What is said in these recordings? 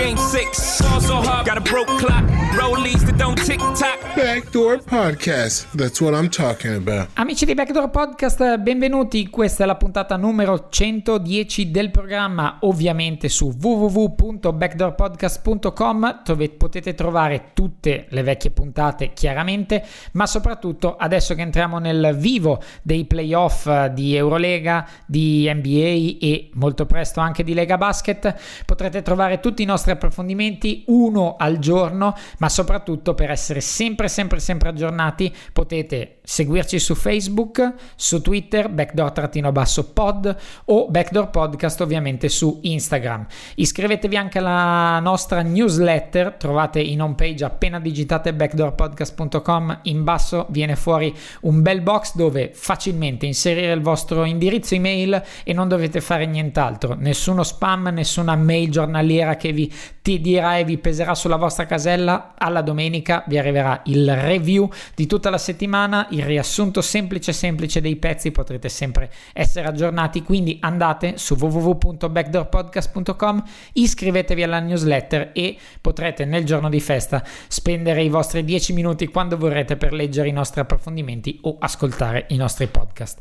game six. Ball so hard, got a broke clock, rollies that don't tick tock. Backdoor Podcast. That's what I'm talking about. Amici di Backdoor Podcast, benvenuti. Questa è la puntata numero 110 del programma, ovviamente su www.backdoorpodcast.com dove potete trovare tutte le vecchie puntate chiaramente, ma soprattutto adesso che entriamo nel vivo dei playoff di Eurolega, di NBA e molto presto anche di Lega Basket, potrete trovare tutti i nostri approfondimenti uno al giorno, ma soprattutto per essere sempre sempre sempre aggiornati potete seguirci su Facebook, su Twitter, backdoor-pod o backdoor podcast ovviamente su Instagram. Iscrivetevi anche alla nostra newsletter, trovate in home page appena digitate backdoorpodcast.com, in basso viene fuori un bel box dove facilmente inserire il vostro indirizzo email e non dovete fare nient'altro, nessuno spam, nessuna mail giornaliera che vi ti dirà e vi peserà sulla vostra casella, alla domenica vi arriverà il review di tutta la settimana, il riassunto semplice semplice dei pezzi, potrete sempre essere aggiornati, quindi andate su www.backdoorpodcast.com, iscrivetevi alla newsletter e potrete nel giorno di festa spendere i vostri 10 minuti quando vorrete per leggere i nostri approfondimenti o ascoltare i nostri podcast.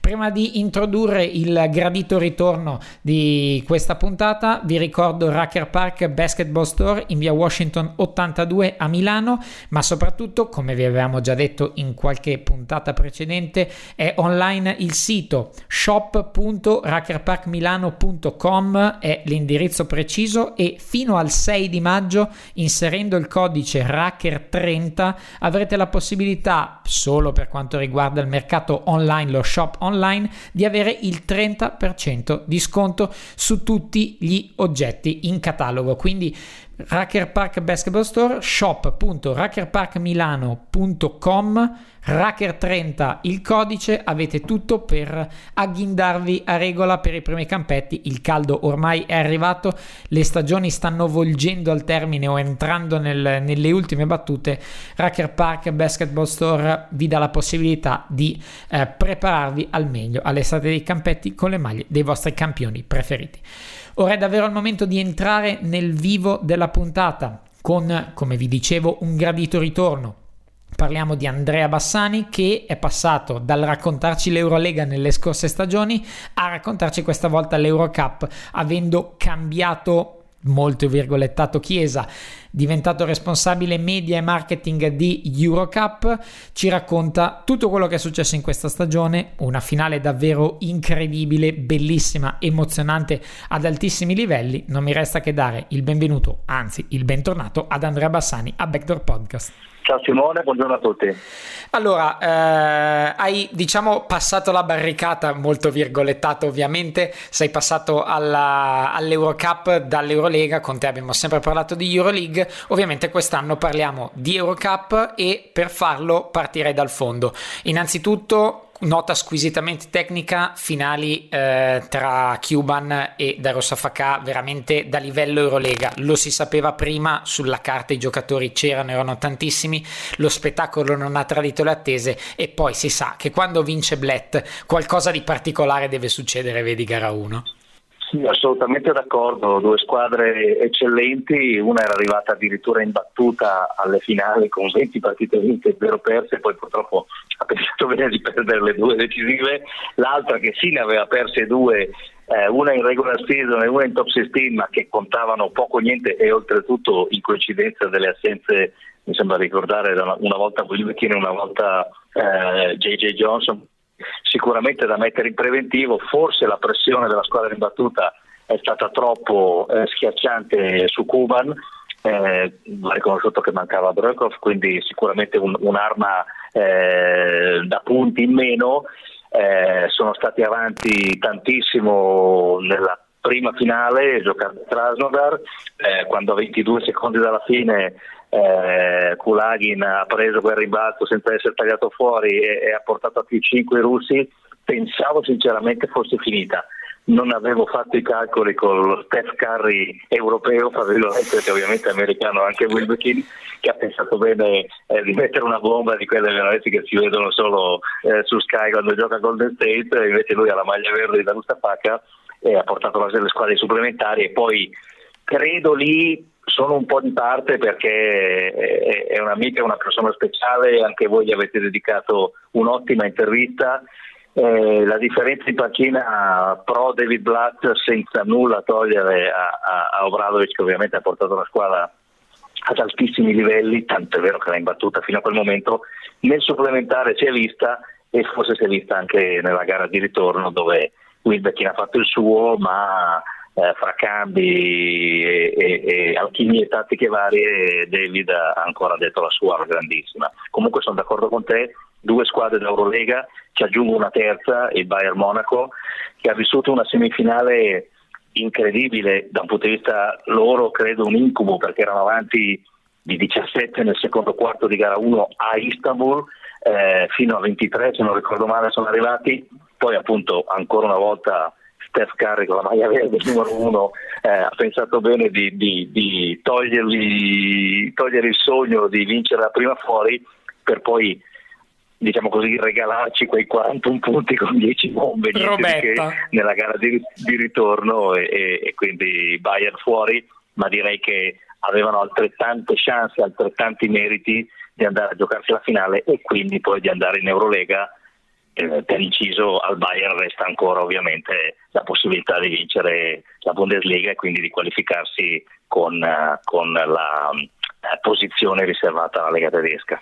Prima di introdurre il gradito ritorno di questa puntata, vi ricordo Racker Park Basketball Store in via Washington 82 a Milano, ma soprattutto, come vi avevamo già detto in qualche puntata precedente, è online il sito shop.rackerparkmilano.com è l'indirizzo preciso e fino al 6 di maggio, inserendo il codice Racker30, avrete la possibilità, solo per quanto riguarda il mercato online, lo shop online, di avere il 30% di sconto su tutti gli oggetti in catalogo. Quindi Racker Park Basketball Store shop.rackerparkmilano.com Racker 30 il codice avete tutto per agghindarvi a regola per i primi campetti. Il caldo ormai è arrivato le stagioni stanno volgendo al termine o entrando nel, nelle ultime battute. Racker Park Basketball Store vi dà la possibilità di eh, prepararvi al meglio all'estate dei campetti con le maglie dei vostri campioni preferiti Ora è davvero il momento di entrare nel vivo della puntata con, come vi dicevo, un gradito ritorno. Parliamo di Andrea Bassani che è passato dal raccontarci l'Eurolega nelle scorse stagioni a raccontarci questa volta l'Eurocup, avendo cambiato molto virgolettato Chiesa, diventato responsabile media e marketing di Eurocup, ci racconta tutto quello che è successo in questa stagione, una finale davvero incredibile, bellissima, emozionante ad altissimi livelli. Non mi resta che dare il benvenuto, anzi il bentornato ad Andrea Bassani a Backdoor Podcast. Ciao Simone, buongiorno a tutti. Allora, eh, hai diciamo passato la barricata, molto virgolettato ovviamente, sei passato alla, all'Eurocup dall'Eurolega, con te abbiamo sempre parlato di Euroleague, ovviamente quest'anno parliamo di Eurocup e per farlo partirei dal fondo. Innanzitutto nota squisitamente tecnica, finali eh, tra Cuban e Darosafaka veramente da livello Eurolega. Lo si sapeva prima, sulla carta i giocatori c'erano, erano tantissimi, lo spettacolo non ha tradito le attese e poi si sa che quando vince Blatt qualcosa di particolare deve succedere, vedi gara 1. Sì, assolutamente d'accordo, due squadre eccellenti, una era arrivata addirittura in battuta alle finali con 20 partite vinte e 0 perse, poi purtroppo ha pensato bene di perdere le due decisive, l'altra che sì ne aveva perse due, eh, una in regular season e una in top 16 ma che contavano poco o niente e oltretutto in coincidenza delle assenze, mi sembra ricordare una volta Wilbekin e una volta eh, JJ Johnson sicuramente da mettere in preventivo, forse la pressione della squadra in battuta è stata troppo eh, schiacciante su Kuban, eh, va riconosciuto che mancava Brokov, quindi sicuramente un, un'arma eh, da punti in meno. eh, sono stati avanti tantissimo nella prima finale giocando a Krasnodar, eh, quando a 22 secondi dalla fine eh, Kulagin ha preso quel ribalto senza essere tagliato fuori e, e ha portato a più 5 i russi, pensavo sinceramente fosse finita. Non avevo fatto i calcoli con lo Steph Curry europeo, perché ovviamente è americano anche Wilbekin, che ha pensato bene eh, di mettere una bomba di quelle veramente che si vedono solo eh, su Sky quando gioca Golden State, invece lui ha la maglia verde da Mustafaca e ha portato le squadre supplementari e poi credo lì sono un po' di parte perché è un'amica, una persona speciale, anche voi gli avete dedicato un'ottima intervista. Eh, la differenza in panchina pro David Blatt senza nulla togliere a, a, a Obradovic che ovviamente ha portato la squadra ad altissimi livelli, tanto è vero che l'ha imbattuta fino a quel momento, nel supplementare si è vista e forse si è vista anche nella gara di ritorno dove Wilbekin ha fatto il suo ma eh, fra cambi e, e, e, alchimie tattiche varie David ha ancora detto la sua grandissima. Comunque sono d'accordo con te, due squadre d'Eurolega, ci aggiungo una terza, il Bayern Monaco, che ha vissuto una semifinale incredibile da un punto di vista loro, credo un incubo perché erano avanti di 17 nel secondo quarto di gara 1 a Istanbul, eh, fino a 23 se non ricordo male sono arrivati, poi appunto ancora una volta Steph Curry con la maglia verde numero uno eh, ha pensato bene di, di, di togliergli, togliere il sogno di vincere la prima fuori per poi diciamo così, regalarci quei 41 punti con 10 bombe nella gara di, di ritorno e, e, e, quindi Bayern fuori, ma direi che avevano altrettante chance, altrettanti meriti di andare a giocarsi la finale e quindi poi di andare in Eurolega. Eh, per inciso al Bayern resta ancora ovviamente la possibilità di vincere la Bundesliga e quindi di qualificarsi con, uh, con la eh, posizione riservata alla Lega tedesca.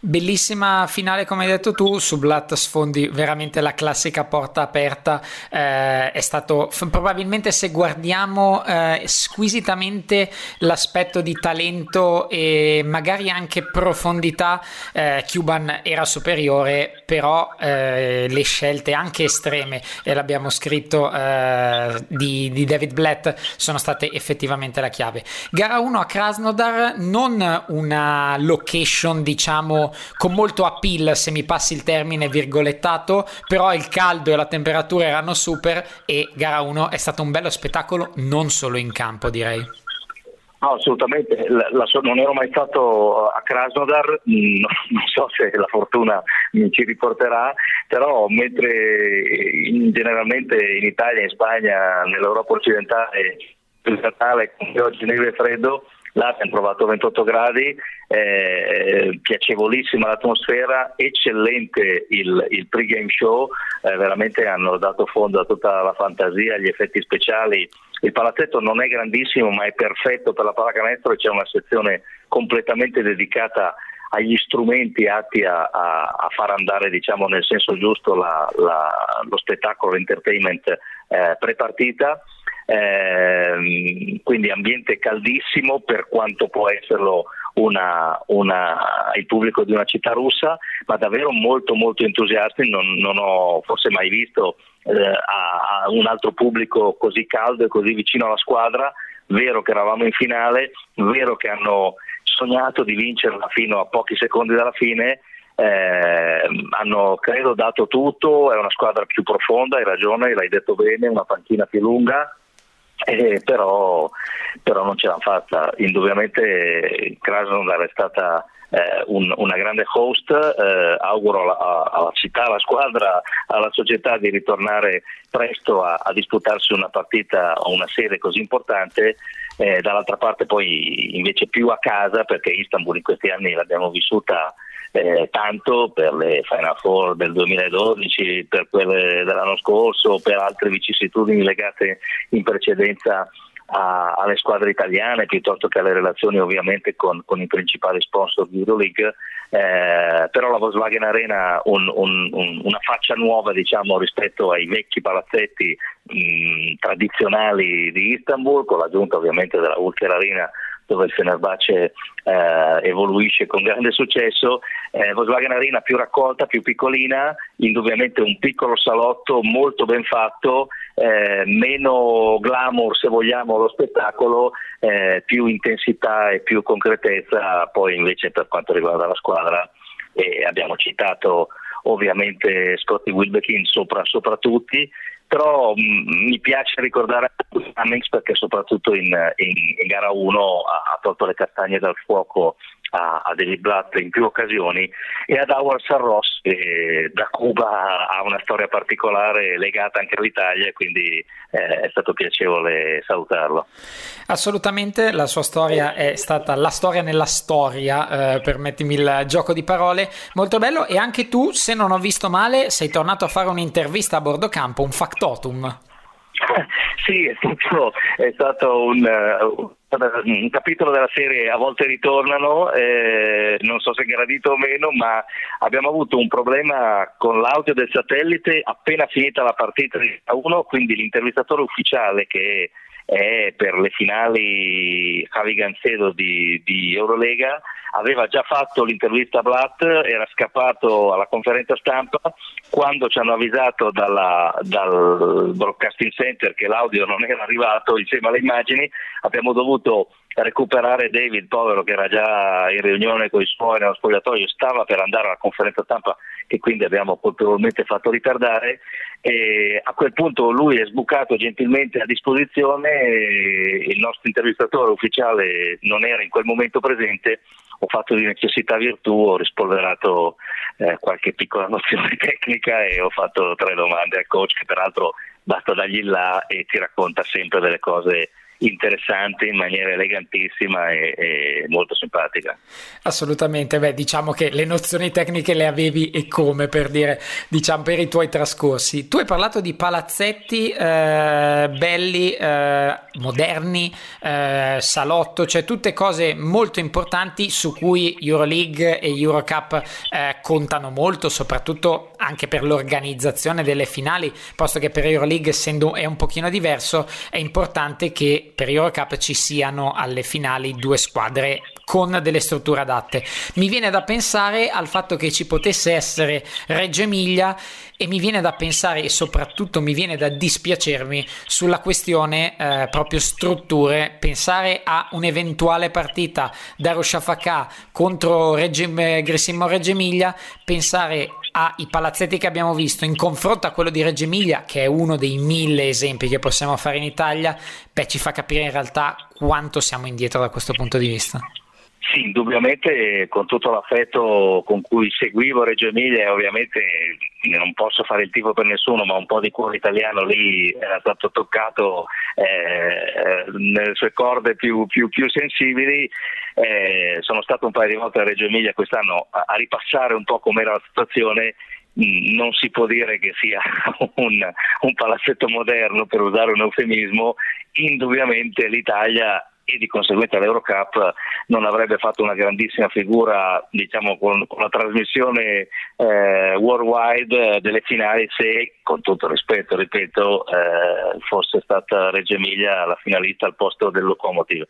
Bellissima finale come hai detto tu, su Blatt sfondi veramente la classica porta aperta, eh, è stato f- probabilmente se guardiamo eh, squisitamente l'aspetto di talento e magari anche profondità, eh, Cuban era superiore, però eh, le scelte anche estreme, e l'abbiamo scritto eh, di, di David Blatt, sono state effettivamente la chiave. Gara 1 a Krasnodar non una location, diciamo, con molto appeal, se mi passi il termine virgolettato, però il caldo e la temperatura erano super e gara 1 è stato un bello spettacolo non solo in campo, direi. No, assolutamente, la, la, non ero mai stato a Krasnodar, mm, non so se la fortuna mi ci riporterà, però mentre in, generalmente in Italia, in Spagna, nell'Europa occidentale, il Natale, oggi neve e freddo, là abbiamo trovato 28 gradi, eh, piacevolissima l'atmosfera, eccellente il, il pre-game show, eh, veramente hanno dato fondo a tutta la fantasia, agli effetti speciali. Il palazzetto non è grandissimo ma è perfetto per la pallacanestro e c'è una sezione completamente dedicata agli strumenti atti a, a, a far andare diciamo, nel senso giusto la, la, lo spettacolo, l'entertainment eh, pre-partita eh, quindi ambiente caldissimo per quanto può esserlo una, una, il pubblico di una città russa, ma davvero molto molto entusiasti, non, non ho forse mai visto eh, a, a un altro pubblico così caldo e così vicino alla squadra, vero che eravamo in finale, vero che hanno sognato di vincerla fino a pochi secondi dalla fine, eh, hanno credo dato tutto, è una squadra più profonda, hai ragione, l'hai detto bene, una panchina più lunga, eh, però, però, non ce l'hanno fatta. Indubbiamente Krasnodar è stata eh, un, una grande host, eh, auguro alla, alla, città, alla squadra, alla società di ritornare presto a, a disputarsi una partita o una serie così importante. Eh, dall'altra parte poi invece più a casa perché Istanbul in questi anni l'abbiamo vissuta eh, tanto per le Final Four del 2012, per quelle dell'anno scorso, per altre vicissitudini legate in precedenza a, alle squadre italiane piuttosto che alle relazioni ovviamente con, con i principali sponsor di Euroleague, eh, però la Volkswagen Arena un, un, un, una faccia nuova diciamo, rispetto ai vecchi palazzetti mh, tradizionali di Istanbul, con l'aggiunta ovviamente della Ulker Arena dove il Fenerbahce eh, evoluisce con grande successo eh, Volkswagen Arena più raccolta, più piccolina, indubbiamente un piccolo salotto molto ben fatto, eh, meno glamour se vogliamo lo spettacolo, eh, più intensità e più concretezza poi invece per quanto riguarda la squadra abbiamo citato ovviamente Scotty Wilbekin sopra, sopra tutti, però mh, mm, mi piace ricordare Cummings perché soprattutto in, in, in gara 1 ha, ha, tolto le castagne dal fuoco a, a David Blatt in più occasioni e ad Howard Sarros che da Cuba ha una storia particolare legata anche all'Italia e quindi eh, è stato piacevole salutarlo. Assolutamente, la sua storia è stata la storia nella storia, eh, permettimi il gioco di parole, molto bello e anche tu, se non ho visto male, sei tornato a fare un'intervista a bordo campo, un factotum. sì, è stato, è stato un, uh, un capitolo della serie a volte ritornano, eh, non so se gradito o meno, ma abbiamo avuto un problema con l'audio del satellite appena finita la partita di 1, quindi l'intervistatore ufficiale che è per le finali Javi Gancedo di, di Eurolega. Aveva già fatto l'intervista a Blatt, era scappato alla conferenza stampa, quando ci hanno avvisato dalla, dal broadcasting center che l'audio non era arrivato insieme alle immagini, abbiamo dovuto recuperare David, povero che era già in riunione con i suoi nello spogliatoio, stava per andare alla conferenza stampa che quindi abbiamo colpevolmente fatto ritardare e a quel punto lui è sbucato gentilmente a disposizione, il nostro intervistatore ufficiale non era in quel momento presente, ho fatto di necessità virtù, ho rispolverato eh, qualche piccola nozione tecnica e ho fatto tre domande al coach che peraltro basta dargli là e ti racconta sempre delle cose interessante in maniera elegantissima e, e, molto simpatica. Assolutamente, beh, diciamo che le nozioni tecniche le avevi e come per dire, diciamo per i tuoi trascorsi. Tu hai parlato di palazzetti eh, belli, eh, moderni, eh, salotto, cioè tutte cose molto importanti su cui Euroleague e Eurocup eh, contano molto, soprattutto anche per l'organizzazione delle finali, posto che per Euroleague essendo è un pochino diverso, è importante che per Eurocup ci siano alle finali due squadre con delle strutture adatte. Mi viene da pensare al fatto che ci potesse essere Reggio Emilia e mi viene da pensare e soprattutto mi viene da dispiacermi sulla questione eh, proprio strutture, pensare a un'eventuale partita da Rosciafacà contro Reggio, eh, Grissimo Reggio Emilia, pensare ai palazzetti che abbiamo visto in confronto a quello di Reggio Emilia, che è uno dei mille esempi che possiamo fare in Italia, beh, ci fa capire in realtà quanto siamo indietro da questo punto di vista. Sì, indubbiamente con tutto l'affetto con cui seguivo Reggio Emilia ovviamente non posso fare il tifo per nessuno, ma un po' di cuore italiano lì era stato toccato eh, nelle sue corde più, più, più sensibili. Eh, sono stato un paio di volte a Reggio Emilia quest'anno a, ripassare un po' com'era la situazione non si può dire che sia un, un, palazzetto moderno per usare un eufemismo, indubbiamente l'Italia e di conseguenza l'Eurocup non avrebbe fatto una grandissima figura diciamo, con, con la trasmissione eh, worldwide delle finali se con tutto rispetto ripeto eh, fosse stata Reggio Emilia la finalista al posto del Locomotive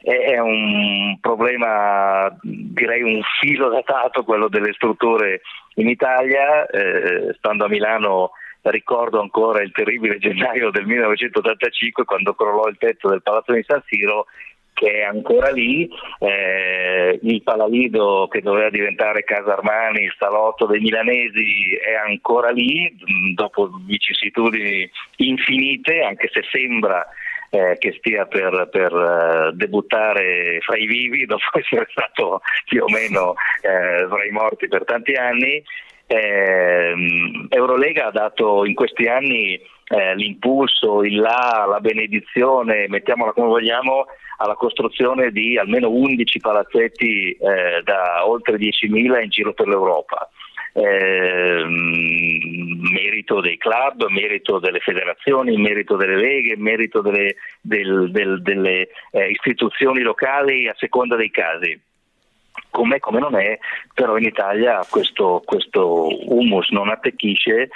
è un problema direi un filo datato quello delle strutture in Italia eh, stando a Milano ricordo ancora il terribile gennaio del 1985 quando crollò il tetto del Palazzo di San Siro che è ancora lì, eh, il Palalido che doveva diventare Casa Armani, il salotto dei milanesi è ancora lì, dopo vicissitudini infinite, anche se sembra eh, che stia per, per uh, debuttare fra i vivi dopo essere stato più o meno eh, fra i morti per tanti anni. Eh, Eurolega ha dato in questi anni eh, l'impulso, il là, la benedizione, mettiamola come vogliamo, alla costruzione di almeno 11 palazzetti eh, da oltre 10.000 in giro per l'Europa. Eh, merito dei club, merito delle federazioni, merito delle leghe, merito delle, del, del, delle eh, istituzioni locali a seconda dei casi com'è come non è, però in Italia questo, questo humus non attecchisce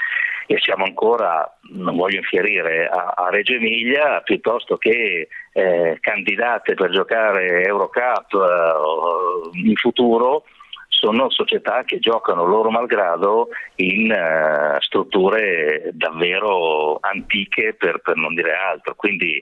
e siamo ancora, non voglio infierire, a, a Reggio Emilia piuttosto che eh, candidate per giocare Eurocup eh, in futuro sono società che giocano loro malgrado in uh, strutture davvero antiche per, per, non dire altro. Quindi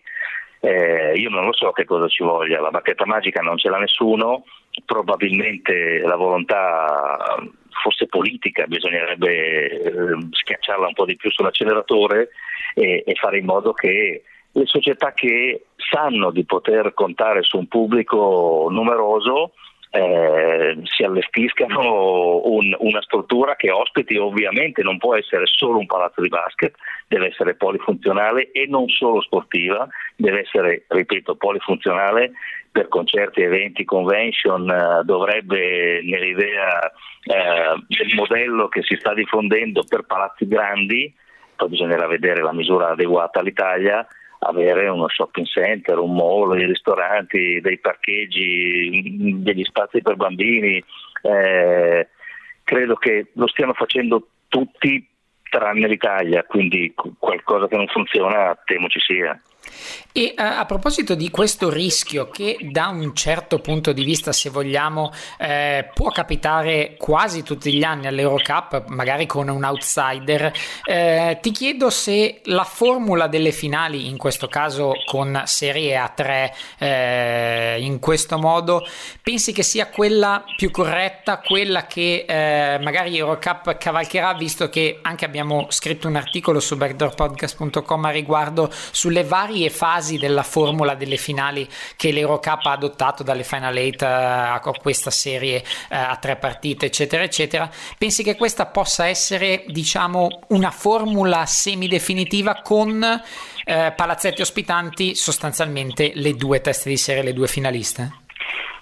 eh, io non lo so che cosa ci voglia, la bacchetta magica non ce l'ha nessuno, probabilmente la volontà fosse politica, bisognerebbe eh, schiacciarla un po' di più sull'acceleratore e, e fare in modo che le società che sanno di poter contare su un pubblico numeroso eh, si allestiscano un, una struttura che ospiti ovviamente non può essere solo un palazzo di basket, deve essere polifunzionale e non solo sportiva, deve essere, ripeto, polifunzionale per concerti, eventi, convention, eh, dovrebbe nell'idea eh, del modello che si sta diffondendo per palazzi grandi, poi bisognerà vedere la misura adeguata all'Italia, avere uno shopping center, un mall, dei ristoranti, dei parcheggi, degli spazi per bambini. Eh, credo che lo stiano facendo tutti tranne l'Italia, quindi qualcosa che non funziona temo ci sia. E uh, a proposito di questo rischio che da un certo punto di vista, se vogliamo, eh, può capitare quasi tutti gli anni all'Eurocup, magari con un outsider, eh, ti chiedo se la formula delle finali, in questo caso con Serie A3, eh, in questo modo, pensi che sia quella più corretta, quella che eh, magari Eurocup cavalcherà, visto che anche abbiamo scritto un articolo su backdoorpodcast.com a riguardo sulle varie fasi basi della formula delle finali che l'Eurocup ha adottato dalle Final 8 eh, a questa serie eh, a tre partite, eccetera, eccetera. Pensi che questa possa essere, diciamo, una formula semidefinitiva con eh, palazzetti ospitanti sostanzialmente le due teste di serie, le due finaliste?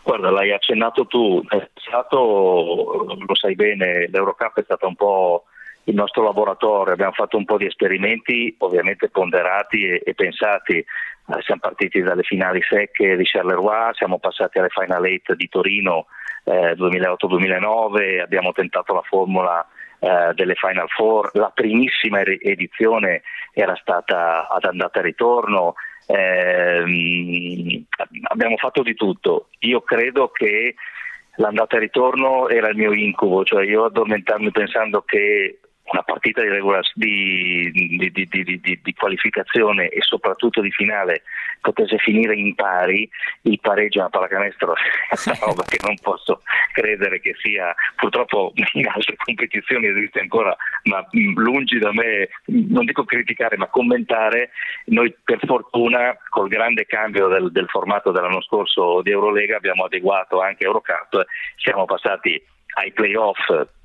Guarda, l'hai accennato tu, è stato, lo sai bene, l'Eurocup è stata un po' il nostro laboratorio, abbiamo fatto un po' di esperimenti ovviamente ponderati e, e pensati, eh, siamo partiti dalle finali secche di Charleroi, siamo passati alle Final 8 di Torino eh, 2008-2009, abbiamo tentato la formula eh, delle Final Four, la primissima edizione era stata ad andata e ritorno, eh, abbiamo fatto di tutto, io credo che l'andata e ritorno era il mio incubo, cioè io addormentarmi pensando che una partita di, regular, di, di, di, qualificazione e soprattutto di finale potesse finire in pari, il pareggio a pallacanestro è una roba che non posso credere che sia, purtroppo in altre competizioni esiste ancora, ma lungi da me, non dico criticare, ma commentare, noi per fortuna col grande cambio del, del formato dell'anno scorso di Eurolega abbiamo adeguato anche Eurocup, siamo passati ai playoff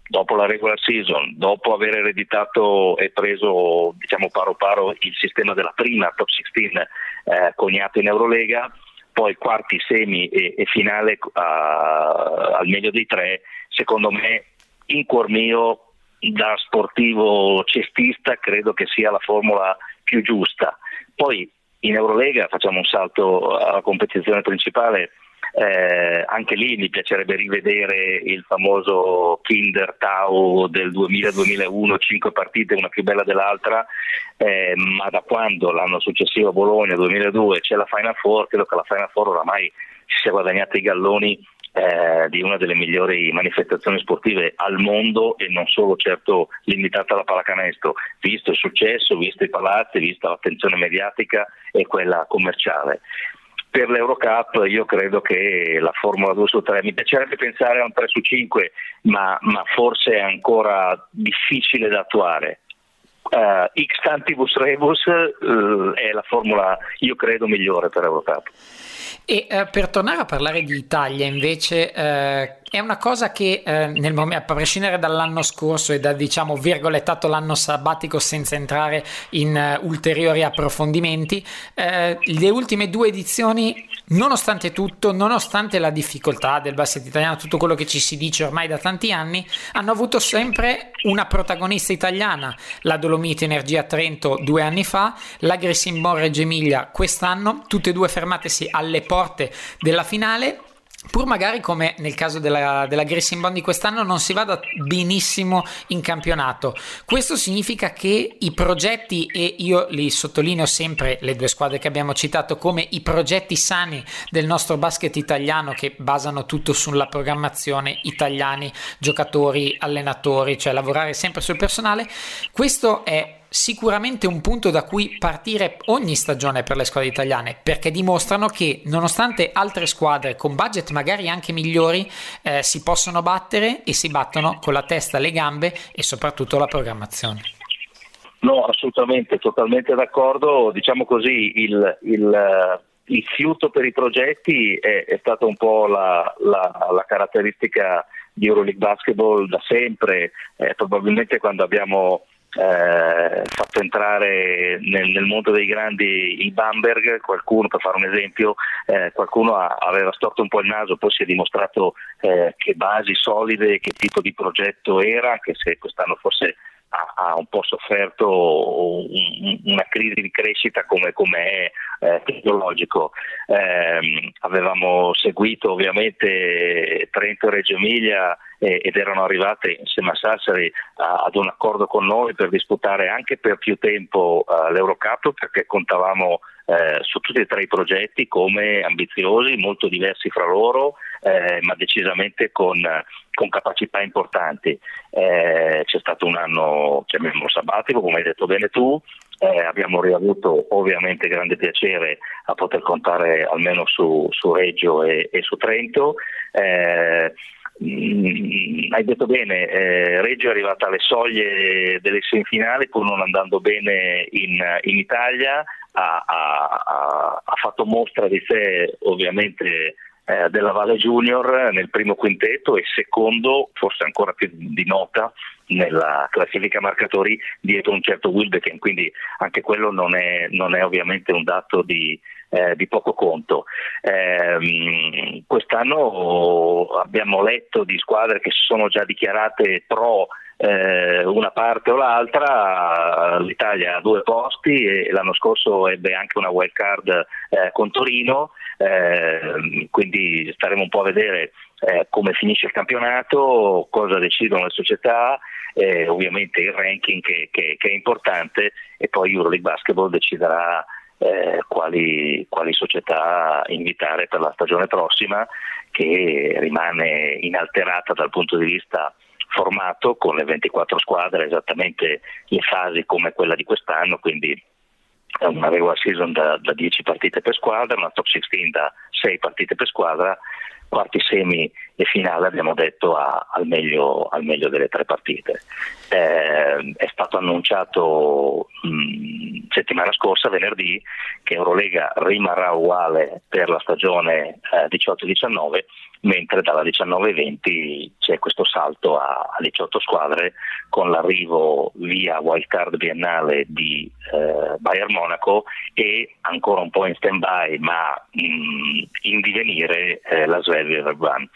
dopo la regular season, dopo aver ereditato e preso diciamo paro paro il sistema della prima top 16 eh, coniato in Eurolega, poi quarti, semi e, e finale uh, al meglio dei tre, secondo me in cuor mio da sportivo cestista credo che sia la formula più giusta. Poi in Eurolega facciamo un salto alla competizione principale eh, anche lì mi piacerebbe rivedere il famoso Kinder Tau del 2000-2001, 5 partite, una più bella dell'altra, eh, ma da quando l'anno successivo a Bologna, 2002, c'è la Final Four, credo che la Final Four oramai si sia guadagnata i galloni eh, di una delle migliori manifestazioni sportive al mondo e non solo certo limitata alla pallacanestro, visto il successo, visto i palazzi, vista l'attenzione mediatica e quella commerciale per l'Eurocup io credo che la Formula 2 su 3 mi piacerebbe pensare a un 3 su 5 ma, ma forse è ancora difficile da attuare. Uh, X tantibus rebus uh, è la formula io credo migliore per Eurocup. E uh, per tornare a parlare di Italia invece è una cosa che eh, nel a prescindere dall'anno scorso e da diciamo virgolettato l'anno sabbatico senza entrare in uh, ulteriori approfondimenti, eh, le ultime due edizioni, nonostante tutto, nonostante la difficoltà del basket italiano, tutto quello che ci si dice ormai da tanti anni, hanno avuto sempre una protagonista italiana, la Dolomite Energia Trento due anni fa, la Grisimbon Reggio Emilia quest'anno, tutte e due fermatesi alle porte della finale pur magari come nel caso della, della Gracing Bond di quest'anno non si vada benissimo in campionato. Questo significa che i progetti, e io li sottolineo sempre le due squadre che abbiamo citato come i progetti sani del nostro basket italiano che basano tutto sulla programmazione, italiani, giocatori, allenatori, cioè lavorare sempre sul personale, questo è sicuramente un punto da cui partire ogni stagione per le squadre italiane perché dimostrano che nonostante altre squadre con budget magari anche migliori eh, si possono battere e si battono con la testa, le gambe e soprattutto la programmazione. No, assolutamente, totalmente d'accordo. Diciamo così, il, il, eh, il fiuto per i progetti è, è stata un po' la, la, la caratteristica di Euroleague Basketball da sempre. Eh, probabilmente quando abbiamo eh, fatto entrare nel, nel, mondo dei grandi il Bamberg, qualcuno, per fare un esempio, eh, qualcuno ha, aveva storto un po' il naso, poi si è dimostrato eh, che basi solide, che tipo di progetto era, anche se quest'anno forse ha, ha un po' sofferto un, una crisi di crescita come, come è eh, tecnologico. Eh, avevamo seguito ovviamente Trento Reggio Emilia eh, ed erano arrivate insieme a Sassari a, ad un accordo con noi per disputare anche per più tempo uh, l'Eurocup perché contavamo eh, su tutti e tre i progetti come ambiziosi, molto diversi fra loro, eh, ma decisamente con, con capacità importanti. Eh, c'è stato un anno, chiamiamolo sabbatico, come hai detto bene tu, eh, abbiamo riavuto ovviamente grande piacere a poter contare almeno su, su Reggio e, e, su Trento. Mm, hai detto bene, eh, Reggio è arrivata alle soglie delle semifinali pur non andando bene in, in Italia, ha, ha, ha, fatto mostra di sé ovviamente eh, della Valle Junior nel primo quintetto e secondo, forse ancora più di nota, nella classifica marcatori dietro un certo Wilbecken, quindi anche quello non è, non è ovviamente un dato di, eh, di poco conto. Eh, quest'anno abbiamo letto di squadre che si sono già dichiarate pro eh, una parte o l'altra, l'Italia ha due posti e l'anno scorso ebbe anche una wild card eh, con Torino, eh, quindi staremo un po' a vedere eh, come finisce il campionato, cosa decidono le società, eh, ovviamente il ranking che, che, che, è importante e poi Euroleague Basketball deciderà eh, quali, quali, società invitare per la stagione prossima che rimane inalterata dal punto di vista formato con le 24 squadre, esattamente le fasi come quella di quest'anno, quindi una regular season da, da 10 partite per squadra, una top 16 da 6 partite per squadra quarti semi e finale abbiamo detto a, al, meglio, al, meglio, delle tre partite. Eh, è stato annunciato mh, settimana scorsa, venerdì, che Eurolega rimarrà uguale per la stagione eh, 18-19 mentre dalla 19-20 c'è questo salto a, a 18 squadre con l'arrivo via wildcard biennale di eh, Bayern Monaco e ancora un po' in stand-by ma mh, in divenire eh, la Svelvia Verban.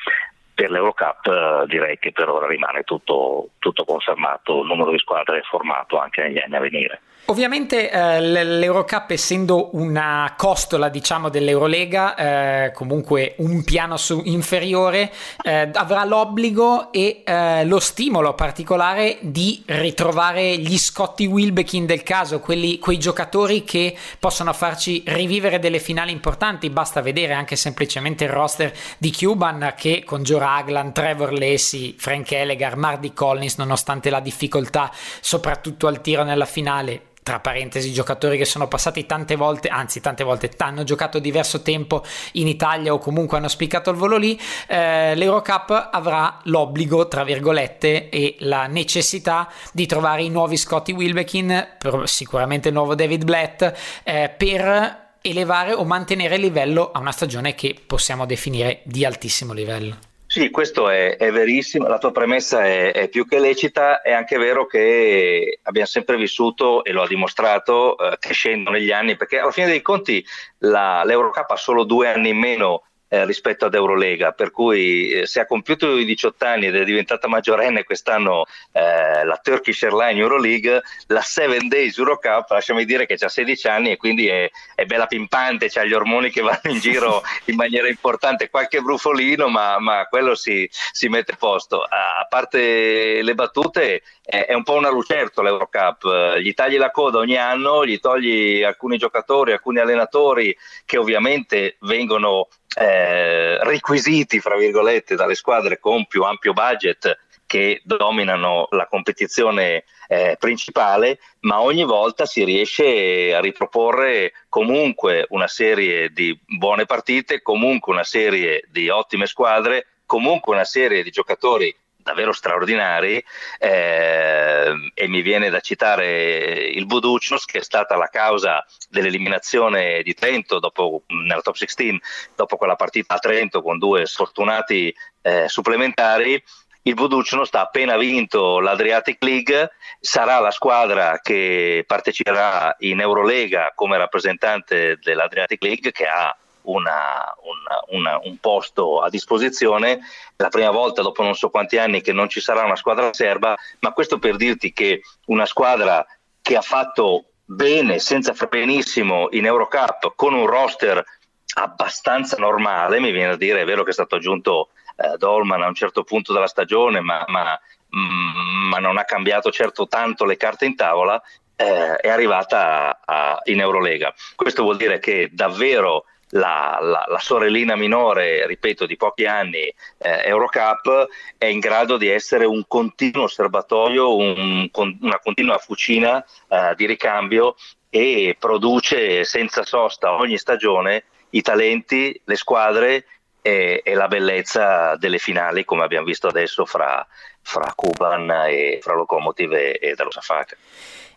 Per l'Eurocup eh, direi che per ora rimane tutto, tutto confermato, il numero di squadre è formato anche negli anni a venire. Ovviamente eh, l'Eurocup essendo una costola diciamo dell'Eurolega, eh, comunque un piano su, inferiore, eh, avrà l'obbligo e eh, lo stimolo particolare di ritrovare gli Scotti Wilbekin del caso, quelli, quei giocatori che possono farci rivivere delle finali importanti, basta vedere anche semplicemente il roster di Cuban che con Joe Raglan, Trevor Lacey, Frank Elegar, Mardi Collins nonostante la difficoltà soprattutto al tiro nella finale tra parentesi, giocatori che sono passati tante volte, anzi tante volte, hanno giocato diverso tempo in Italia o comunque hanno spiccato il volo lì, eh, l'Eurocup avrà l'obbligo, tra virgolette, e la necessità di trovare i nuovi Scotty Wilbekin, sicuramente il nuovo David Blatt, eh, per elevare o mantenere il livello a una stagione che possiamo definire di altissimo livello. Sì, questo è, è, verissimo, la tua premessa è, è, più che lecita, è anche vero che abbiamo sempre vissuto, e lo ha dimostrato, eh, crescendo negli anni, perché alla fine dei conti la, l'Eurocup ha solo due anni in meno eh, rispetto ad Eurolega, per cui eh, se ha compiuto i 18 anni ed è diventata maggiorenne quest'anno eh, la Turkish Airline Euroleague, la 7 Days Eurocup, lasciami dire che ha 16 anni e quindi è, è bella pimpante, ha gli ormoni che vanno in giro in maniera importante, qualche brufolino, ma, ma quello si, si, mette a posto. A, a parte le battute, è, un po' una lucertola l'Eurocup, gli tagli la coda ogni anno, gli togli alcuni giocatori, alcuni allenatori che ovviamente vengono eh, requisiti, fra virgolette, dalle squadre con più ampio budget che dominano la competizione eh, principale, ma ogni volta si riesce a riproporre comunque una serie di buone partite, comunque una serie di ottime squadre, comunque una serie di giocatori davvero straordinari eh, e mi viene da citare il Buducnos che è stata la causa dell'eliminazione di Trento dopo, nella top 16 dopo quella partita a Trento con due sfortunati eh, supplementari. Il Buducnos ha appena vinto l'Adriatic League, sarà la squadra che parteciperà in Eurolega come rappresentante dell'Adriatic League che ha una, una, una, un posto a disposizione. La prima volta dopo non so quanti anni che non ci sarà una squadra serba, ma questo per dirti che una squadra che ha fatto bene, senza far benissimo in Eurocup, con un roster abbastanza normale, mi viene a dire, è vero che è stato aggiunto eh, Dolman a un certo punto della stagione, ma, ma, mm, ma, non ha cambiato certo tanto le carte in tavola, eh, è arrivata a, a, in Eurolega. Questo vuol dire che davvero la, la, la, sorellina minore, ripeto, di pochi anni, eh, Eurocup, è in grado di essere un continuo osservatorio, un, una continua fucina eh, di ricambio e produce senza sosta ogni stagione i talenti, le squadre e, e la bellezza delle finali, come abbiamo visto adesso fra, fra Kuban e fra Lokomotiv e, e Dallo Safaka.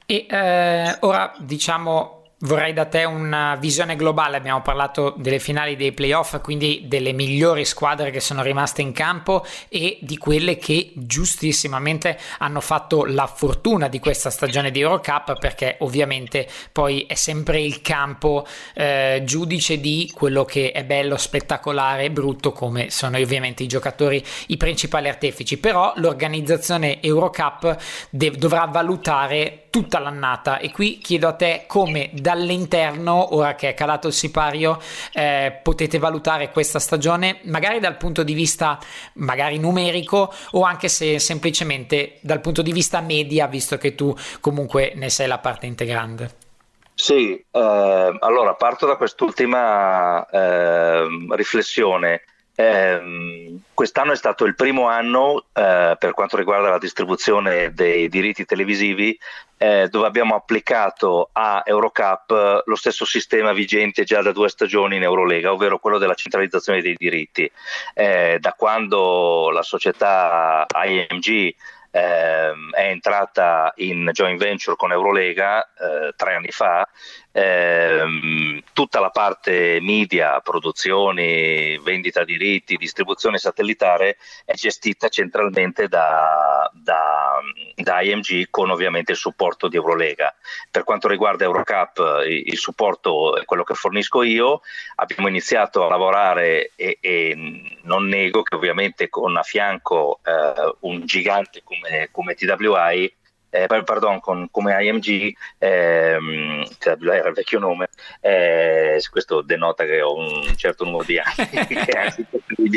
E eh, ora diciamo Vorrei da te una visione globale, abbiamo parlato delle finali dei playoff, quindi delle migliori squadre che sono rimaste in campo e di quelle che giustissimamente hanno fatto la fortuna di questa stagione di Eurocup perché ovviamente poi è sempre il campo eh, giudice di quello che è bello, spettacolare e brutto come sono ovviamente i giocatori i principali artefici, però l'organizzazione Eurocup dev- dovrà valutare tutta l'annata. E qui chiedo a te come dall'interno, ora che è calato il sipario, eh, potete valutare questa stagione magari dal punto di vista magari numerico o anche se semplicemente dal punto di vista media, visto che tu comunque ne sei la parte integrante. Sì, eh, allora parto da quest'ultima eh, riflessione. Eh, quest'anno è stato il primo anno eh, per quanto riguarda la distribuzione dei diritti televisivi eh, dove abbiamo applicato a Eurocup lo stesso sistema vigente già da due stagioni in Eurolega, ovvero quello della centralizzazione dei diritti. Eh, da quando la società IMG ehm, è entrata in joint venture con Eurolega eh, tre anni fa, ehm, tutta la parte media, produzioni, vendita diritti, distribuzione satellitare è gestita centralmente da, da, da IMG con ovviamente il supporto di Eurolega. Per quanto riguarda Eurocup il, supporto è quello che fornisco io, abbiamo iniziato a lavorare e, e non nego che ovviamente con a fianco eh, un gigante come, come TWI eh, pardon, con, come IMG, ehm, era il vecchio nome, eh, questo denota che ho un certo numero di anni che anche,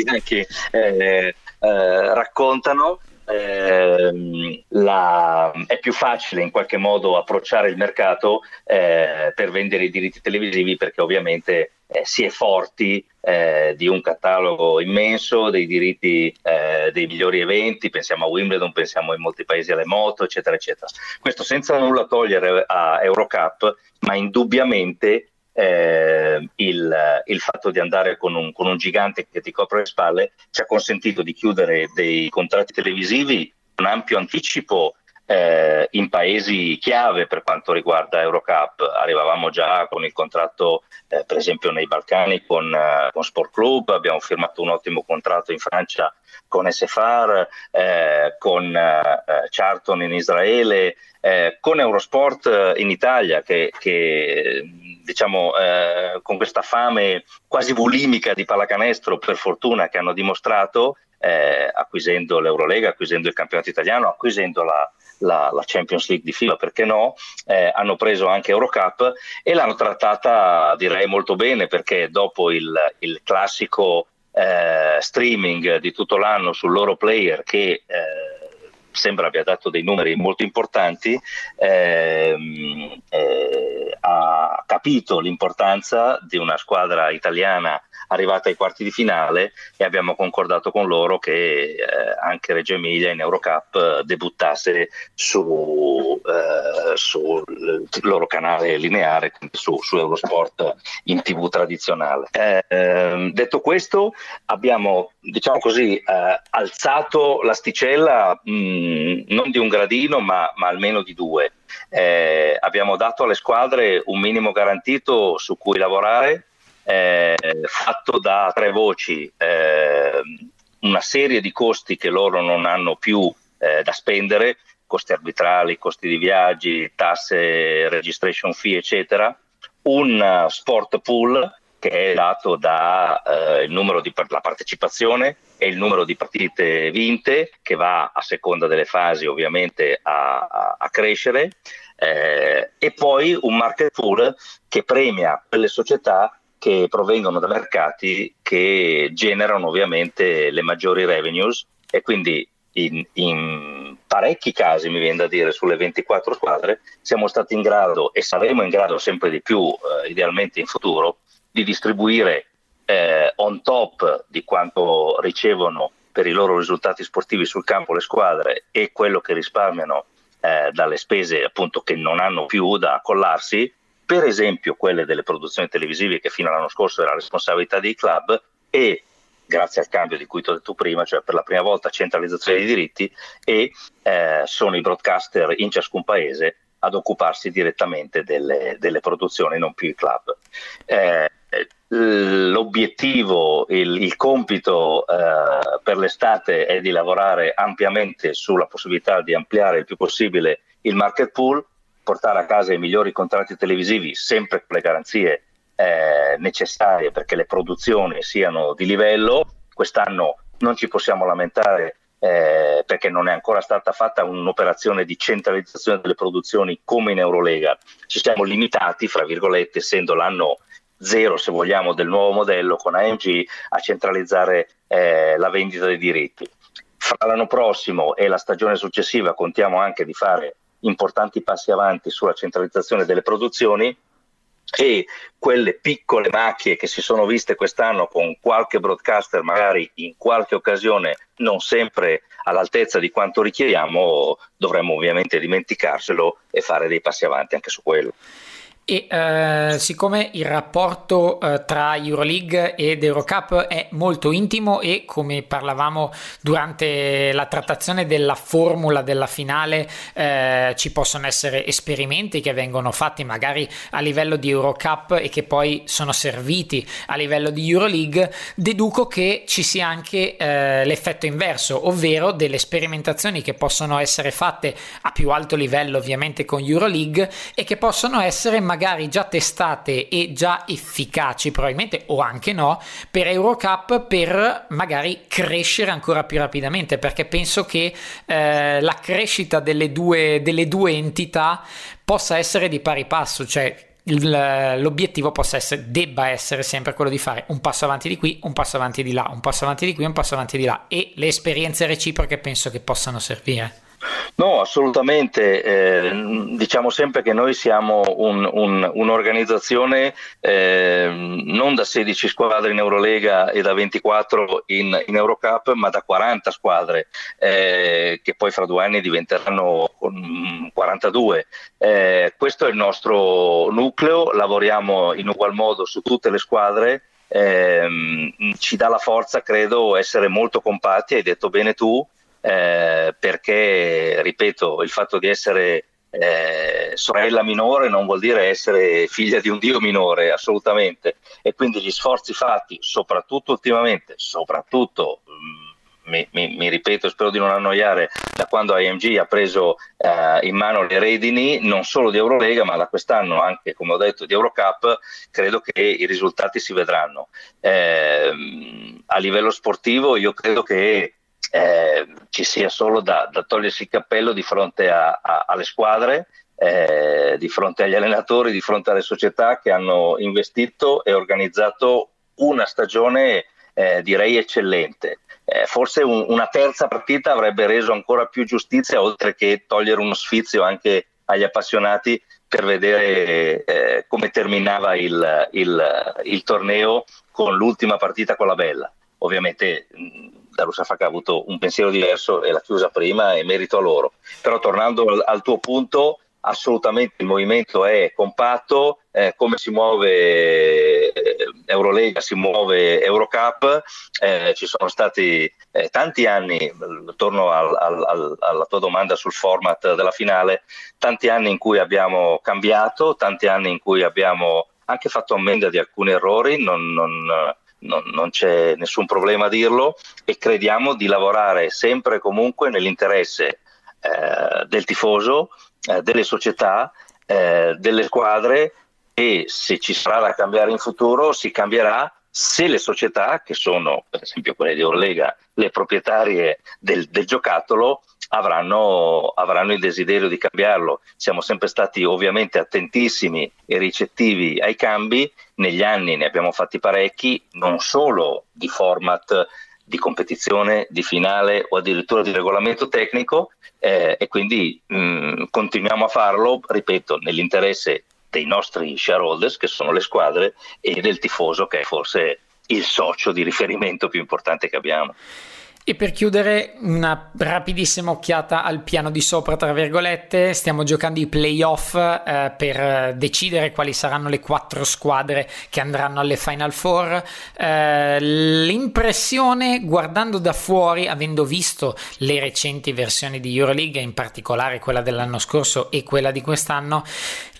anche eh, eh, raccontano. Eh, la, è più facile in qualche modo approcciare il mercato eh, per vendere i diritti televisivi perché ovviamente eh, si è forti eh, di un catalogo immenso, dei diritti eh, dei migliori eventi, pensiamo a Wimbledon, pensiamo in molti paesi alle moto, eccetera, eccetera. Questo senza nulla togliere a Eurocup, ma indubbiamente eh, il, il, fatto di andare con un, con un, gigante che ti copre le spalle ci ha consentito di chiudere dei contratti televisivi con ampio anticipo eh, in paesi chiave per quanto riguarda Eurocup. Arrivavamo già con il contratto, eh, per esempio, nei Balcani con, uh, con, Sport Club, abbiamo firmato un ottimo contratto in Francia con SFR, eh, con uh, Charlton in Israele, con Eurosport in Italia, che, che diciamo, eh, con questa fame quasi bulimica di pallacanestro, per fortuna, che hanno dimostrato, eh, acquisendo l'Eurolega, acquisendo il campionato italiano, acquisendo la, la, la Champions League di FIBA, perché no, eh, hanno preso anche Eurocup e l'hanno trattata direi molto bene perché dopo il, il classico eh, streaming di tutto l'anno sul loro player che eh, sembra abbia dato dei numeri molto importanti, ehm, eh, ha capito l'importanza di una squadra italiana arrivata ai quarti di finale e abbiamo concordato con loro che eh, anche Reggio Emilia in Eurocup eh, debuttasse su, eh, sul loro canale lineare, su, su, Eurosport in tv tradizionale. Eh, ehm, detto questo, abbiamo diciamo così, eh, alzato l'asticella mh, mm, non di un gradino ma, ma almeno di due. Eh, abbiamo dato alle squadre un minimo garantito su cui lavorare eh, fatto da tre voci, eh, una serie di costi che loro non hanno più eh, da spendere, costi arbitrali, costi di viaggi, tasse, registration fee, eccetera, un sport pool che è dato dal eh, la partecipazione e il numero di partite vinte, che va a seconda delle fasi ovviamente a, a, a crescere, eh, e poi un market pool che premia quelle società che provengono da mercati che generano ovviamente le maggiori revenues e quindi in, in, parecchi casi, mi viene da dire, sulle 24 squadre, siamo stati in grado e saremo in grado sempre di più, eh, idealmente in futuro, di distribuire eh, on top di quanto ricevono per i loro risultati sportivi sul campo le squadre e quello che risparmiano eh, dalle spese appunto che non hanno più da collarsi, per esempio quelle delle produzioni televisive che fino all'anno scorso era responsabilità dei club e grazie al cambio di cui ti ho detto prima, cioè per la prima volta centralizzazione dei diritti e eh, sono i broadcaster in ciascun paese ad occuparsi direttamente delle, delle produzioni, non più i club. Eh, l'obiettivo, il, il compito eh, per l'estate è di lavorare ampiamente sulla possibilità di ampliare il più possibile il market pool, portare a casa i migliori contratti televisivi sempre con le garanzie eh, necessarie perché le produzioni siano di livello. Quest'anno non ci possiamo lamentare eh, perché non è ancora stata fatta un'operazione di centralizzazione delle produzioni come in Eurolega. Ci siamo limitati, fra virgolette, essendo l'anno zero, se vogliamo, del nuovo modello con AMG, a centralizzare eh, la vendita dei diritti. Fra l'anno prossimo e la stagione successiva contiamo anche di fare importanti passi avanti sulla centralizzazione delle produzioni e quelle piccole macchie che si sono viste quest'anno con qualche broadcaster magari in qualche occasione non sempre all'altezza di quanto richiediamo dovremmo ovviamente dimenticarselo e fare dei passi avanti anche su quello. E eh, siccome il rapporto eh, tra Euroleague ed Eurocup è molto intimo e come parlavamo durante la trattazione della formula della finale eh, ci possono essere esperimenti che vengono fatti magari a livello di Eurocup e che poi sono serviti a livello di Euroleague, deduco che ci sia anche eh, l'effetto inverso, ovvero delle sperimentazioni che possono essere fatte a più alto livello ovviamente con Euroleague e che possono essere magari magari già testate e già efficaci probabilmente o anche no per Eurocup per magari crescere ancora più rapidamente perché penso che eh, la crescita delle due, delle due entità possa essere di pari passo cioè l'obiettivo possa essere, debba essere sempre quello di fare un passo avanti di qui, un passo avanti di là, un passo avanti di qui, un passo avanti di là e le esperienze reciproche penso che possano servire. No, assolutamente. Eh, diciamo sempre che noi siamo un, un, un'organizzazione eh, non da 16 squadre in Eurolega e da 24 in, in Eurocup, ma da 40 squadre eh, che poi fra due anni diventeranno 42. Eh, questo è il nostro nucleo, lavoriamo in ugual modo su tutte le squadre. Ehm, ci dà la forza, credo, essere molto compatti, hai detto bene tu, eh, perché, ripeto, il fatto di essere eh, sorella minore non vuol dire essere figlia di un dio minore, assolutamente. E quindi gli sforzi fatti, soprattutto ultimamente, soprattutto mm, mi, mi, mi, ripeto, spero di non annoiare, da quando IMG ha preso eh, in mano le redini non solo di Eurolega, ma da quest'anno anche, come ho detto, di Eurocup, credo che i risultati si vedranno. Eh, a livello sportivo io credo che eh, ci sia solo da, da, togliersi il cappello di fronte a, a, alle squadre, eh, di fronte agli allenatori, di fronte alle società che hanno investito e organizzato una stagione eh, direi eccellente. Eh, forse un, una terza partita avrebbe reso ancora più giustizia, oltre che togliere uno sfizio anche agli appassionati per vedere eh, come terminava il, il, il, torneo con l'ultima partita con la Bella. Ovviamente da Rusafaka ha avuto un pensiero diverso e l'ha chiusa prima e merito a loro. Però tornando al, al tuo punto, assolutamente il movimento è compatto, eh, come si muove eh, Eurolega, si muove Eurocup, eh, ci sono stati eh, tanti anni, torno al, al, alla tua domanda sul format della finale, tanti anni in cui abbiamo cambiato, tanti anni in cui abbiamo anche fatto ammenda di alcuni errori, non, non, non, non c'è nessun problema a dirlo e crediamo di lavorare sempre e comunque nell'interesse eh, del tifoso, eh, delle società, eh, delle squadre e se ci sarà da cambiare in futuro si cambierà se le società, che sono per esempio quelle di Orlega, le proprietarie del, del giocattolo, avranno, avranno, il desiderio di cambiarlo. Siamo sempre stati ovviamente attentissimi e ricettivi ai cambi, negli anni ne abbiamo fatti parecchi, non solo di format di competizione, di finale o addirittura di regolamento tecnico eh, e quindi mh, mm, continuiamo a farlo, ripeto, nell'interesse dei nostri shareholders che sono le squadre e del tifoso che è forse il socio di riferimento più importante che abbiamo. E per chiudere, una rapidissima occhiata al piano di sopra, tra virgolette, stiamo giocando i playoff eh, per decidere quali saranno le quattro squadre che andranno alle Final Four. Eh, l'impressione, guardando da fuori, avendo visto le recenti versioni di Euroleague, in particolare quella dell'anno scorso e quella di quest'anno,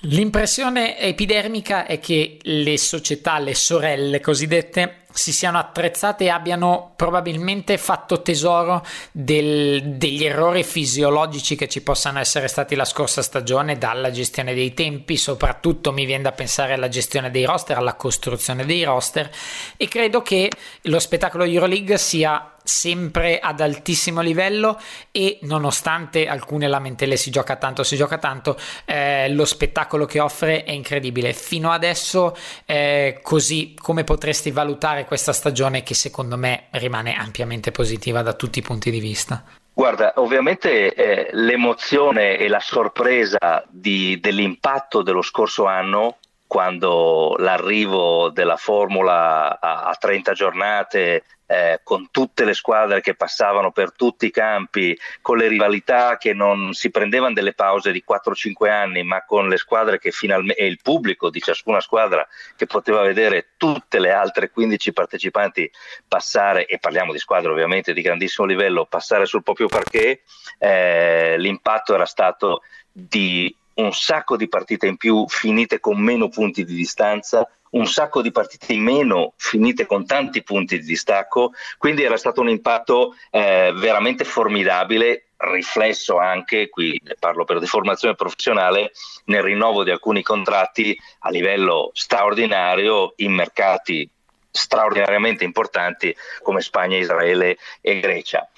l'impressione epidermica è che le società, le sorelle cosiddette, si siano attrezzate e abbiano probabilmente fatto tesoro del, degli errori fisiologici che ci possano essere stati la scorsa stagione, dalla gestione dei tempi, soprattutto mi viene da pensare alla gestione dei roster, alla costruzione dei roster. E credo che lo spettacolo Euroleague sia sempre ad altissimo livello e nonostante alcune lamentele si gioca tanto, si gioca tanto, eh, lo spettacolo che offre è incredibile. Fino adesso, eh, così come potresti valutare questa stagione che secondo me rimane ampiamente positiva da tutti i punti di vista? Guarda, ovviamente eh, l'emozione e la sorpresa di, dell'impatto dello scorso anno quando l'arrivo della formula a, a 30 giornate eh, con tutte le squadre che passavano per tutti i campi, con le rivalità che non si prendevano delle pause di 4-5 anni, ma con le squadre che finalmente e il pubblico di ciascuna squadra che poteva vedere tutte le altre 15 partecipanti passare, e parliamo di squadre ovviamente di grandissimo livello, passare sul proprio parquet, eh, l'impatto era stato di un sacco di partite in più finite con meno punti di distanza, un sacco di partite in meno finite con tanti punti di distacco, quindi era stato un impatto eh, veramente formidabile riflesso anche, qui parlo per deformazione professionale, nel rinnovo di alcuni contratti a livello straordinario in mercati straordinariamente importanti come Spagna, Israele e Grecia.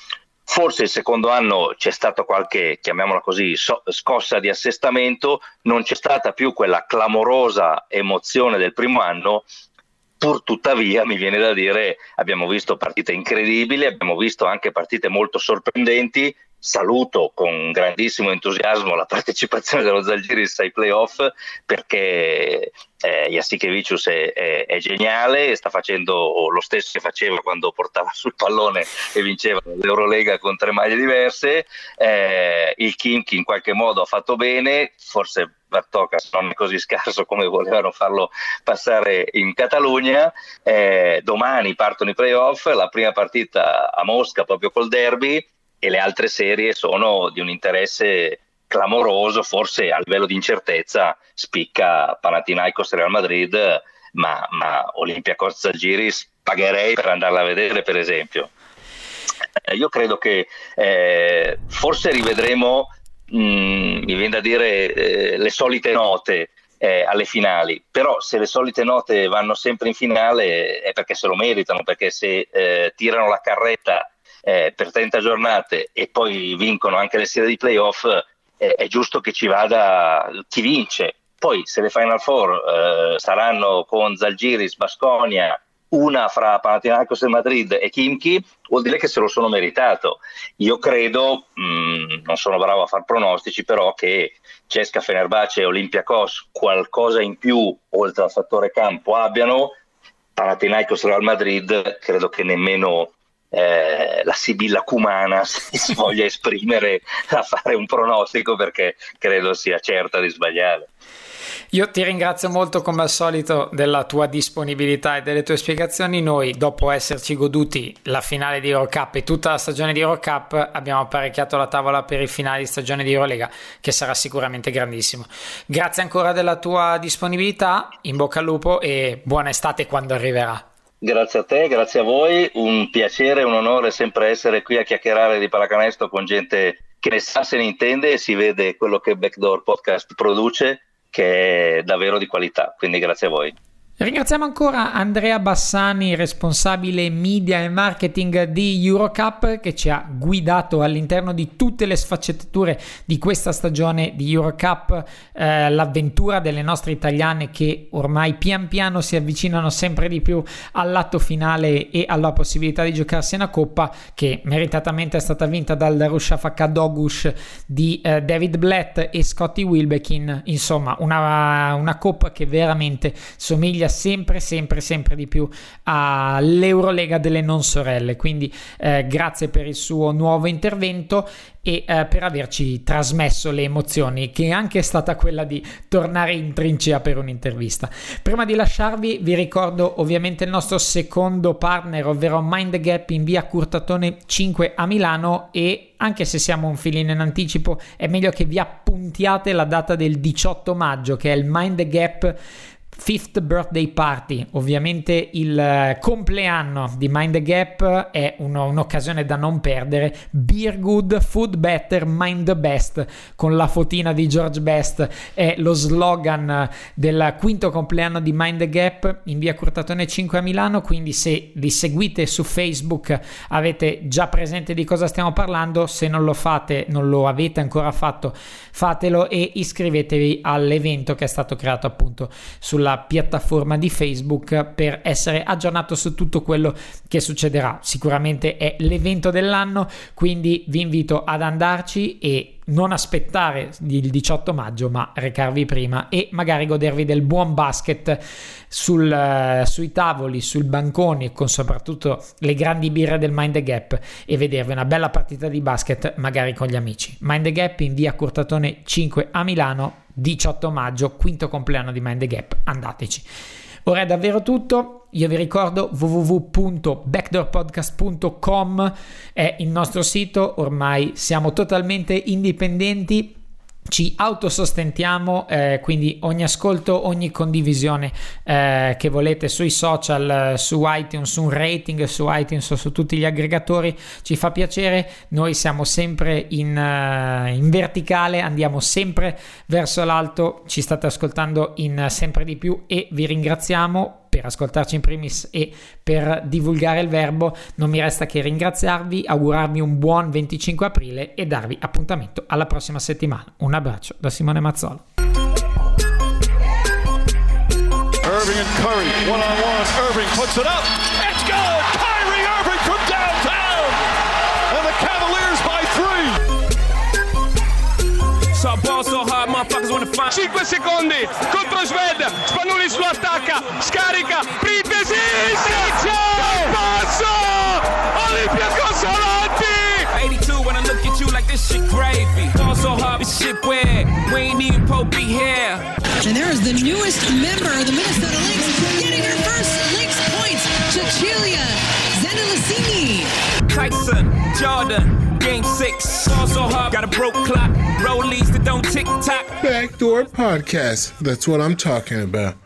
Forse il secondo anno c'è stata qualche, chiamiamola così, so, scossa di assestamento, non c'è stata più quella clamorosa emozione del primo anno, pur tuttavia mi viene da dire abbiamo visto partite incredibili, abbiamo visto anche partite molto sorprendenti, saluto con grandissimo entusiasmo la partecipazione dello Zalgiris ai playoff perché Jassikevicius è, è, è, geniale, sta facendo lo stesso che faceva quando portava sul pallone e vinceva l'Eurolega con tre maglie diverse, eh, il Kimchi in qualche modo ha fatto bene, forse Bartokas non è così scarso come volevano farlo passare in Catalogna, eh, domani partono i playoff, la prima partita a Mosca proprio col derby, e le altre serie sono di un interesse clamoroso, forse a livello di incertezza spicca Panathinaikos Real Madrid, ma, ma Olympiacos Zalgiris pagherei per andarla a vedere per esempio. Eh, io credo che eh, forse rivedremo, mh, mi viene da dire, eh, le solite note eh, alle finali, però se le solite note vanno sempre in finale è perché se lo meritano, perché se eh, tirano la carretta eh, per 30 giornate e poi vincono anche le serie di playoff, è giusto che ci vada chi vince. Poi se le Final Four saranno con Zalgiris, Basconia, una fra Panathinaikos e Madrid e Kimchi, vuol dire che se lo sono meritato. Io credo, mh, mm, non sono bravo a fare pronostici, però che Cesca, Fenerbahce e Olympiacos qualcosa in più, oltre al fattore campo, abbiano. Panathinaikos Real Madrid, credo che nemmeno eh, la Sibilla Cumana si voglia esprimere a fare un pronostico perché credo sia certa di sbagliare. Io ti ringrazio molto come al solito della tua disponibilità e delle tue spiegazioni. Noi, dopo esserci goduti la finale di Eurocup e tutta la stagione di Eurocup, abbiamo apparecchiato la tavola per il finale di stagione di Eurolega, che sarà sicuramente grandissimo. Grazie ancora della tua disponibilità, in bocca al lupo e buona estate quando arriverà. Grazie a te, grazie a voi, un piacere un onore sempre essere qui a chiacchierare di pallacanestro con gente che ne sa, se ne intende e si vede quello che Backdoor Podcast produce che è davvero di qualità, quindi grazie a voi. Ringraziamo ancora Andrea Bassani, responsabile media e marketing di Eurocup, che ci ha guidato all'interno di tutte le sfaccettature di questa stagione di Eurocup, eh, l'avventura delle nostre italiane che ormai pian piano si avvicinano sempre di più all'atto finale e alla possibilità di giocarsi una coppa che meritatamente è stata vinta dal Rushafaka Dogush di eh, David Blatt e Scotty Wilbekin, insomma una, una coppa che veramente somiglia sempre, sempre, sempre di più all'Eurolega delle non sorelle. Quindi eh, grazie per il suo nuovo intervento e eh, per averci trasmesso le emozioni, che è anche stata quella di tornare in trincea per un'intervista. Prima di lasciarvi, vi ricordo ovviamente il nostro secondo partner, ovvero Mind Gap in via Curtatone 5 a Milano e anche se siamo un filino in anticipo, è meglio che vi appuntiate la data del 18 maggio, che è il Mind Gap Fifth Birthday Party, ovviamente il eh, compleanno di Mind the Gap è uno, un'occasione da non perdere. Beer Good, Food Better, Mind the Best, con la fotina di George Best, è lo slogan del quinto compleanno di Mind the Gap in via Curtatone 5 a Milano, quindi se li seguite su Facebook avete già presente di cosa stiamo parlando, se non lo fate, non lo avete ancora fatto, fatelo e iscrivetevi all'evento che è stato creato appunto sulla piattaforma di Facebook per essere aggiornato su tutto quello che succederà. Sicuramente è l'evento dell'anno, quindi vi invito ad andarci e non aspettare il 18 maggio, ma recarvi prima e magari godervi del buon basket sul, uh, sui tavoli, sul bancone con soprattutto le grandi birre del Mind the Gap e vedervi una bella partita di basket magari con gli amici. Mind the Gap in via Cortatone 5 a Milano 18 maggio, quinto compleanno di Mind the Gap. Andateci. Ora è davvero tutto. Io vi ricordo www.backdoorpodcast.com è il nostro sito, ormai siamo totalmente indipendenti ci autosostentiamo, eh, quindi ogni ascolto, ogni condivisione eh, che volete sui social, su iTunes, su un rating su iTunes o su tutti gli aggregatori ci fa piacere. Noi siamo sempre in, uh, in verticale, andiamo sempre verso l'alto, ci state ascoltando in uh, sempre di più e vi ringraziamo per ascoltarci in primis e per divulgare il verbo, non mi resta che ringraziarvi, augurarvi un buon 25 aprile e darvi appuntamento alla prossima settimana. Un abbraccio da Simone Mazzola. Irving and Curry, one on one. Irving puts it up. 5 secondi contro Sved. Spanulis lo attacca. Scarica. Printesi. Sergio. Passo. Olympiacos avanti. 82 when I look at you like this shit gravy. Ball so hard, this shit weird. We ain't even Pope be here. And there is the newest member of the Minnesota Lynx getting her first Lynx points. Cecilia Zendelicini. Tyson, Jordan, game six. Also hard, got a broke clock. Rollies that don't tick tock. Backdoor podcast. That's what I'm talking about.